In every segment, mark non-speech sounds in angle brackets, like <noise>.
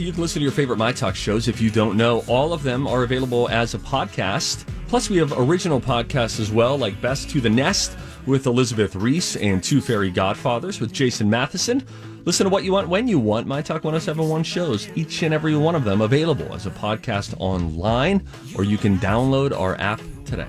You can listen to your favorite My Talk shows if you don't know. All of them are available as a podcast. Plus, we have original podcasts as well, like Best to the Nest with Elizabeth Reese and Two Fairy Godfathers with Jason Matheson. Listen to what you want when you want. My Talk 1071 shows, each and every one of them available as a podcast online, or you can download our app today.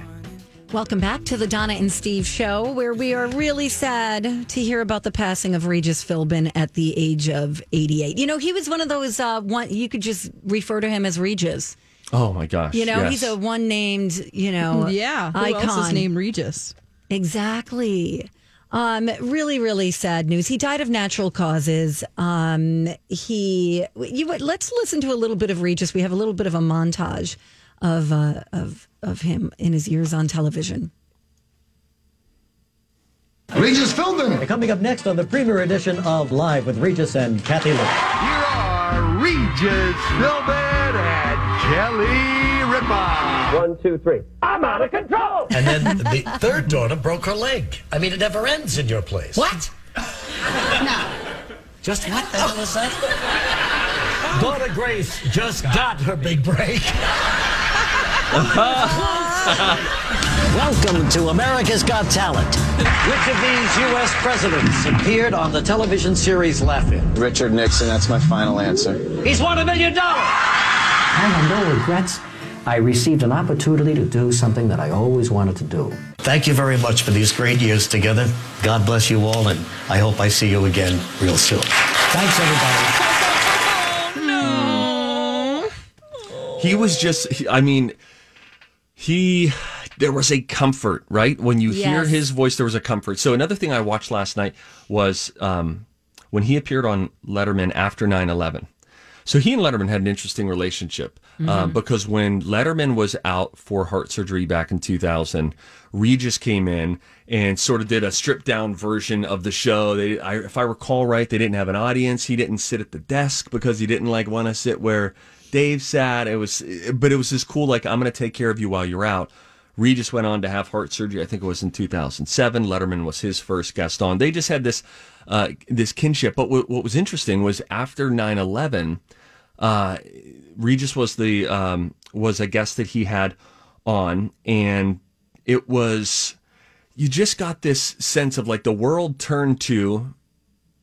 Welcome back to the Donna and Steve show, where we are really sad to hear about the passing of Regis Philbin at the age of 88. You know, he was one of those uh, one you could just refer to him as Regis. Oh my gosh. You know, yes. he's a one named, you know, <laughs> Yeah. Who icon. else is named Regis? Exactly. Um, really, really sad news. He died of natural causes. Um, he, you, let's listen to a little bit of Regis. We have a little bit of a montage of uh, of of him in his years on television. Regis Philbin. Coming up next on the premiere edition of Live with Regis and Kathie Lee. Here are Regis Philbin and Kelly Ripa. One, two, three. I'm out of control. And then the third daughter broke her leg. I mean, it never ends in your place. What? No. Just what the hell is that? Daughter Grace just got her big break. <laughs> Welcome to America's Got Talent. Which of these U.S. presidents appeared on the television series Laugh-In? Richard Nixon, that's my final answer. He's won a million dollars. I have no regrets. I received an opportunity to do something that I always wanted to do. Thank you very much for these great years together. God bless you all, and I hope I see you again real soon. Thanks, everybody. He was just, I mean, he, there was a comfort, right? When you hear his voice, there was a comfort. So another thing I watched last night was um, when he appeared on Letterman after 9 11. So he and Letterman had an interesting relationship uh, because when Letterman was out for heart surgery back in 2000, Regis came in and sort of did a stripped down version of the show. They, I, if I recall right, they didn't have an audience. He didn't sit at the desk because he didn't like want to sit where Dave sat. It was, but it was this cool like I'm going to take care of you while you're out. Regis went on to have heart surgery. I think it was in 2007. Letterman was his first guest on. They just had this uh, this kinship. But what, what was interesting was after 9/11, uh, Regis was the um, was a guest that he had on, and it was you just got this sense of like the world turned to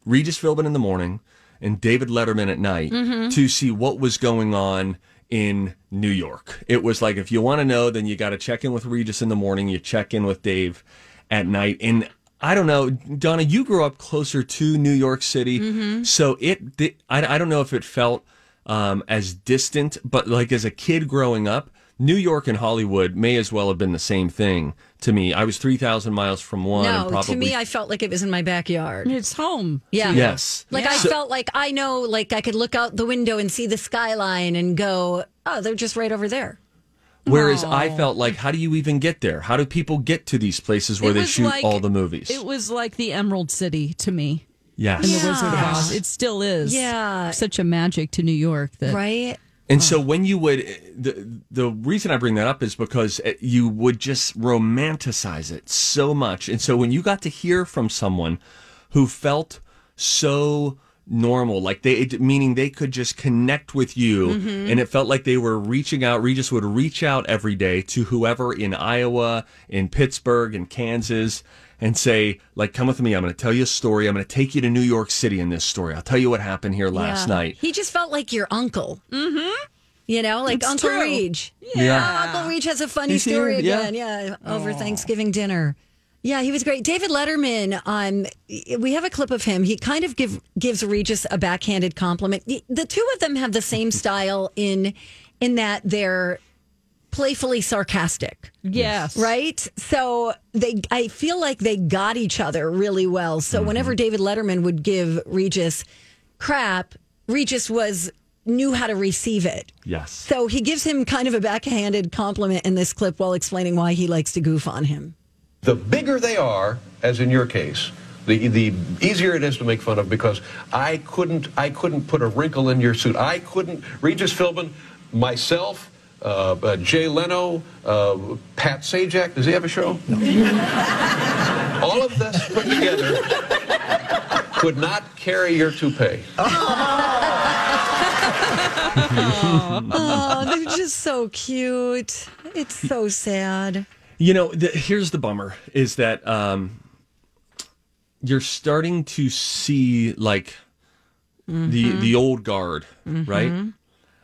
Regis Philbin in the morning and David Letterman at night to see what was going on in New York. It was like if you want to know, then you got to check in with Regis in the morning. You check in with Dave at night, and I don't know, Donna. You grew up closer to New York City, so it. I, I don't know if it felt um, as distant, but like as a kid growing up. New York and Hollywood may as well have been the same thing to me. I was 3,000 miles from one. No, probably to me, I felt like it was in my backyard. It's home. Yeah. Yes. Like I So- felt like I know, like I could look out the window and see the skyline and go, oh, they're just right over there. Whereas I felt like, how do you even get there? How do people get to these places where they shoot like- all the movies? It was like the Emerald City to me yes. in the Wizard of Oz. It still is. Yeah. Such a magic to New York that Right? And so when you would, the the reason I bring that up is because uh, you would just romanticize it so much. And so when you got to hear from someone who felt so normal, like they, meaning they could just connect with you, and it felt like they were reaching out. Regis would reach out every day to whoever in Iowa, in Pittsburgh, in Kansas. And say, like, come with me. I'm going to tell you a story. I'm going to take you to New York City in this story. I'll tell you what happened here last Yeah. night. He just felt like your uncle. Mm-hmm. You know, like It's Uncle true. Reg. Yeah. Oh, Uncle Reg has a funny He's story yeah. again. Yeah, over Thanksgiving dinner. Yeah, he was great. David Letterman, um, we have a clip of him. He kind of give, gives Regis a backhanded compliment. The, the two of them have the same style in in that they're playfully sarcastic. Yes. Right? So they I feel like they got each other really well. So mm-hmm. whenever David Letterman would give Regis crap, Regis was knew how to receive it. Yes. So he gives him kind of a backhanded compliment in this clip while explaining why he likes to goof on him. The bigger they are, as in your case, the the easier it is to make fun of because I couldn't I couldn't put a wrinkle in your suit. I couldn't Regis Philbin, myself, uh, uh, Jay Leno, uh, Pat Sajak. Does he have a show? <laughs> All of this put together could not carry your toupee. <laughs> Oh, they're just so cute. It's so sad. You know, the, here's the bummer is that um, you're starting to see like the the old guard, right?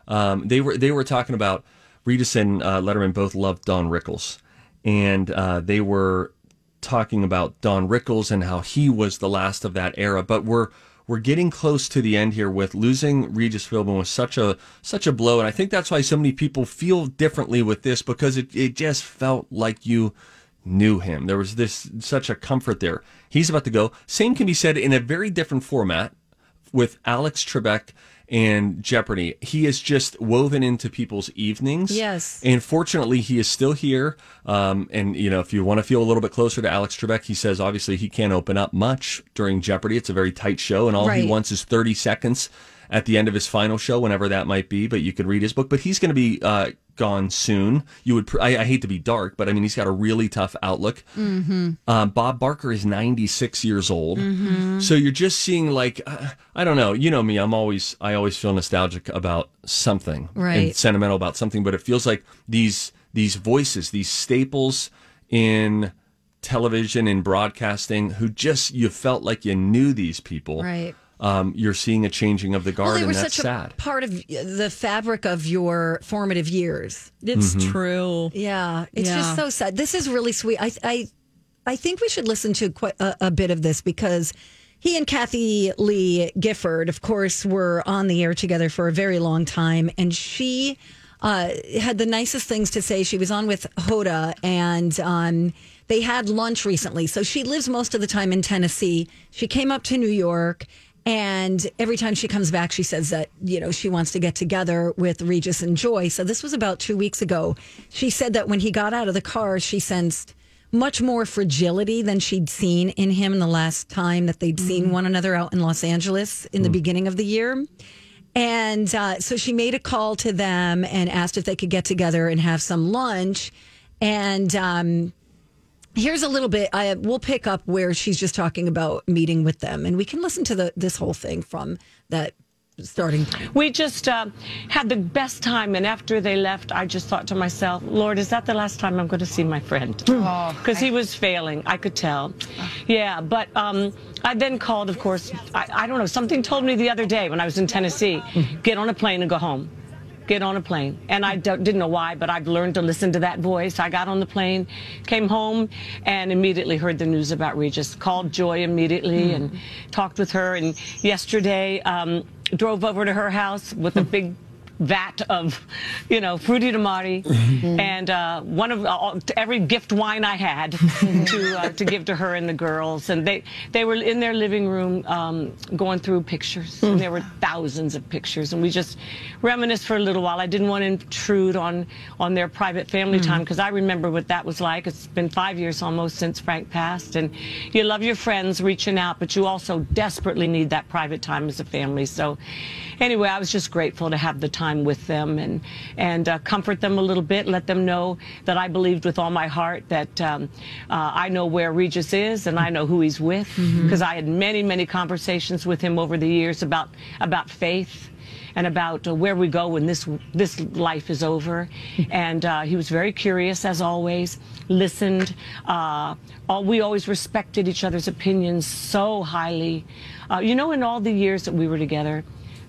Um, they were they were talking about Regis and uh, Letterman both loved Don Rickles, and uh, they were talking about Don Rickles and how he was the last of that era. But we're we're getting close to the end here with losing Regis Philbin was such a such a blow, and I think that's why so many people feel differently with this because it it just felt like you knew him. There was this such a comfort there. He's about to go. Same can be said in a very different format with Alex Trebek and Jeopardy. He is just woven into people's evenings. Yes. And fortunately, he is still here. Um, and, you know, if you want to feel a little bit closer to Alex Trebek, he says obviously he can't open up much during Jeopardy. It's a very tight show, and all he wants is 30 seconds at the end of his final show, whenever that might be. But you could read his book. But he's going to be uh, gone soon. You would, pr- I, I hate to be dark, but I mean, he's got a really tough outlook. Mm-hmm. Um, Bob Barker is 96 years old. So you're just seeing like, uh, I don't know, you know me, I'm always, I always feel nostalgic about something and Right. sentimental about something, but it feels like these, these voices, these staples in television and broadcasting who just, you felt like you knew these people. Right. Um, you're seeing a changing of the guard Well, they and that's such sad. part of the fabric of your formative years. It's Mm-hmm. true. Yeah, it's Yeah. just so sad. This is really sweet. I I I think we should listen to quite a, a bit of this because he and Kathie Lee Gifford, of course, were on the air together for a very long time, and she uh, had the nicest things to say. She was on with Hoda, and um, they had lunch recently. So she lives most of the time in Tennessee. She came up to New York. And every time she comes back, she says that, you know, she wants to get together with Regis and Joy. So this was about two weeks ago. She said that when he got out of the car, she sensed much more fragility than she'd seen in him in the last time that they'd seen one another out in Los Angeles in the beginning of the year. And uh, so she made a call to them and asked if they could get together and have some lunch. And um, here's a little bit. I we'll pick up where she's just talking about meeting with them, and we can listen to the this whole thing from that starting point. We just uh, had the best time, and after they left, I just thought to myself, Lord, is that the last time I'm going to see my friend? Because he was failing, I could tell. Yeah, but um, I then called, of course, I, I don't know, something told me the other day when I was in Tennessee, get on a plane and go home. Get on a plane. And I don't- didn't know why, but I've learned to listen to that voice. I got on the plane, came home, and immediately heard the news about Regis. Called Joy immediately and talked with her. And yesterday, um, drove over to her house with a big vat of, you know, fruity tamari and uh, one of uh, every gift wine I had <laughs> to uh, to give to her and the girls. And they they were in their living room um, going through pictures. And there were thousands of pictures, and we just reminisced for a little while. I didn't want to intrude on on their private family time because I remember what that was like. It's been five years almost since Frank passed, and you love your friends reaching out, but you also desperately need that private time as a family. So, anyway, I was just grateful to have the time with them and and uh, comfort them a little bit, let them know that I believed with all my heart that um, uh, I know where Regis is and I know who he's with because I had many many conversations with him over the years about about faith and about uh, where we go when this this life is over. <laughs> and uh, he was very curious, as always. Listened. Uh, all, we always respected each other's opinions so highly. Uh, you know, in all the years that we were together.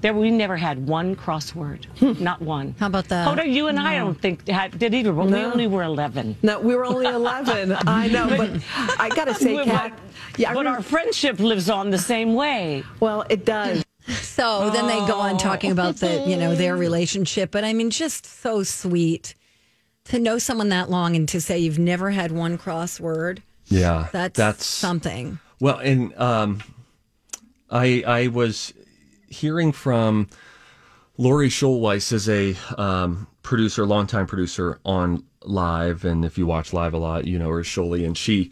There, we never had one crossword, not one. How about that? Hoda, you and I don't think had, did either. But we only were eleven. No, we were only 11. <laughs> I know, but I got to say, But- yeah, but our friendship lives on the same way. well, it does. <laughs> So then they go on talking about the, you know, their relationship. But I mean, just so sweet to know someone that long and to say you've never had one crossword. Yeah, That's, that's something. Well, and um, I I was hearing from Lori Schulweiss as a um, producer, longtime producer on Live, and if you watch Live a lot, you know her Sholey, and she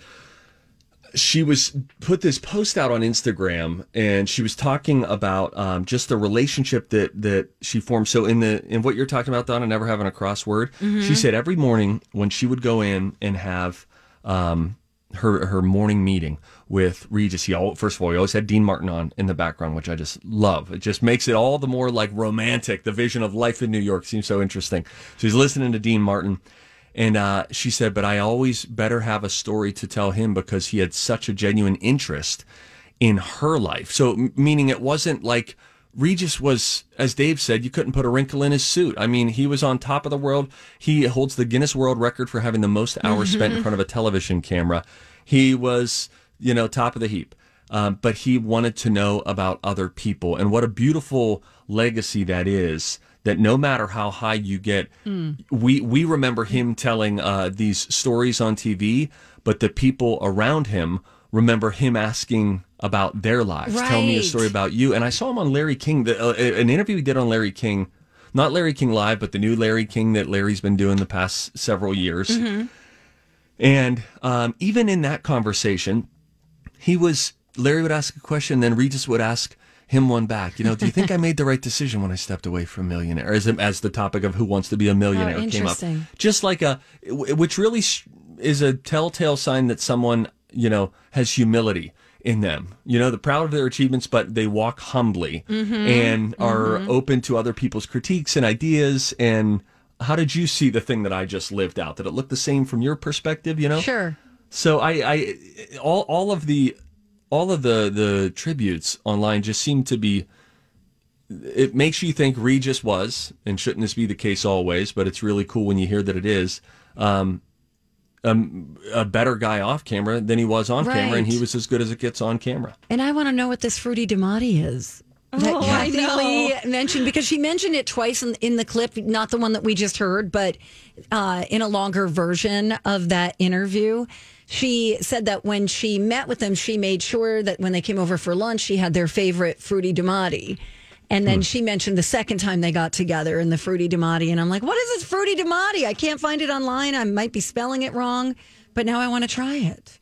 she was put this post out on Instagram, and she was talking about um, just the relationship that that she formed. So in the in what you're talking about, Donna, never having a crossword, she said every morning when she would go in and have um, her her morning meeting with Regis. He all, first of all, he always had Dean Martin on in the background, which I just love. It just makes it all the more like romantic. The vision of life in New York seems so interesting. So he's listening to Dean Martin. And uh, she said, but I always better have a story to tell him because he had such a genuine interest in her life. So, m- meaning it wasn't like Regis was, as Dave said, you couldn't put a wrinkle in his suit. I mean, he was on top of the world. He holds the Guinness World Record for having the most hours spent in front of a television camera. He was, you know, top of the heap. Um, but he wanted to know about other people. And what a beautiful legacy that is. That no matter how high you get, we we remember him telling uh, these stories on TV, but the people around him remember him asking about their lives. Tell me a story about you. And I saw him on Larry King, the, uh, an interview he did on Larry King, not Larry King Live, but the new Larry King that Larry's been doing the past several years. And um, even in that conversation, he was Larry would ask a question, then Regis would ask him one back. You know, do you think I <laughs> made the right decision when I stepped away from Millionaire? As as the topic of Who Wants to Be a Millionaire Oh, came up, just like a, which really is a telltale sign that someone you know has humility in them. You know, they're proud of their achievements, but they walk humbly mm-hmm. and are mm-hmm. open to other people's critiques and ideas. And how did you see the thing that I just lived out? Did it look the same from your perspective? You know, Sure. So I, I all all of the all of the the tributes online just seem to be it makes you think Regis was, and shouldn't this be the case always, but it's really cool when you hear that it is. Um um, a better guy off camera than he was on camera, and he was as good as it gets on camera. And I want to know what this fruity Damati is. That Oh, I Kathie know. Lee mentioned because she mentioned it twice in, in the clip, not the one that we just heard, but uh, in a longer version of that interview. She said that when she met with them, she made sure that when they came over for lunch, she had their favorite fruity Damati. And then hmm. she mentioned the second time they got together in the fruity Damati. And I'm like, what is this fruity Damati? I can't find it online. I might be spelling it wrong, but now I want to try it.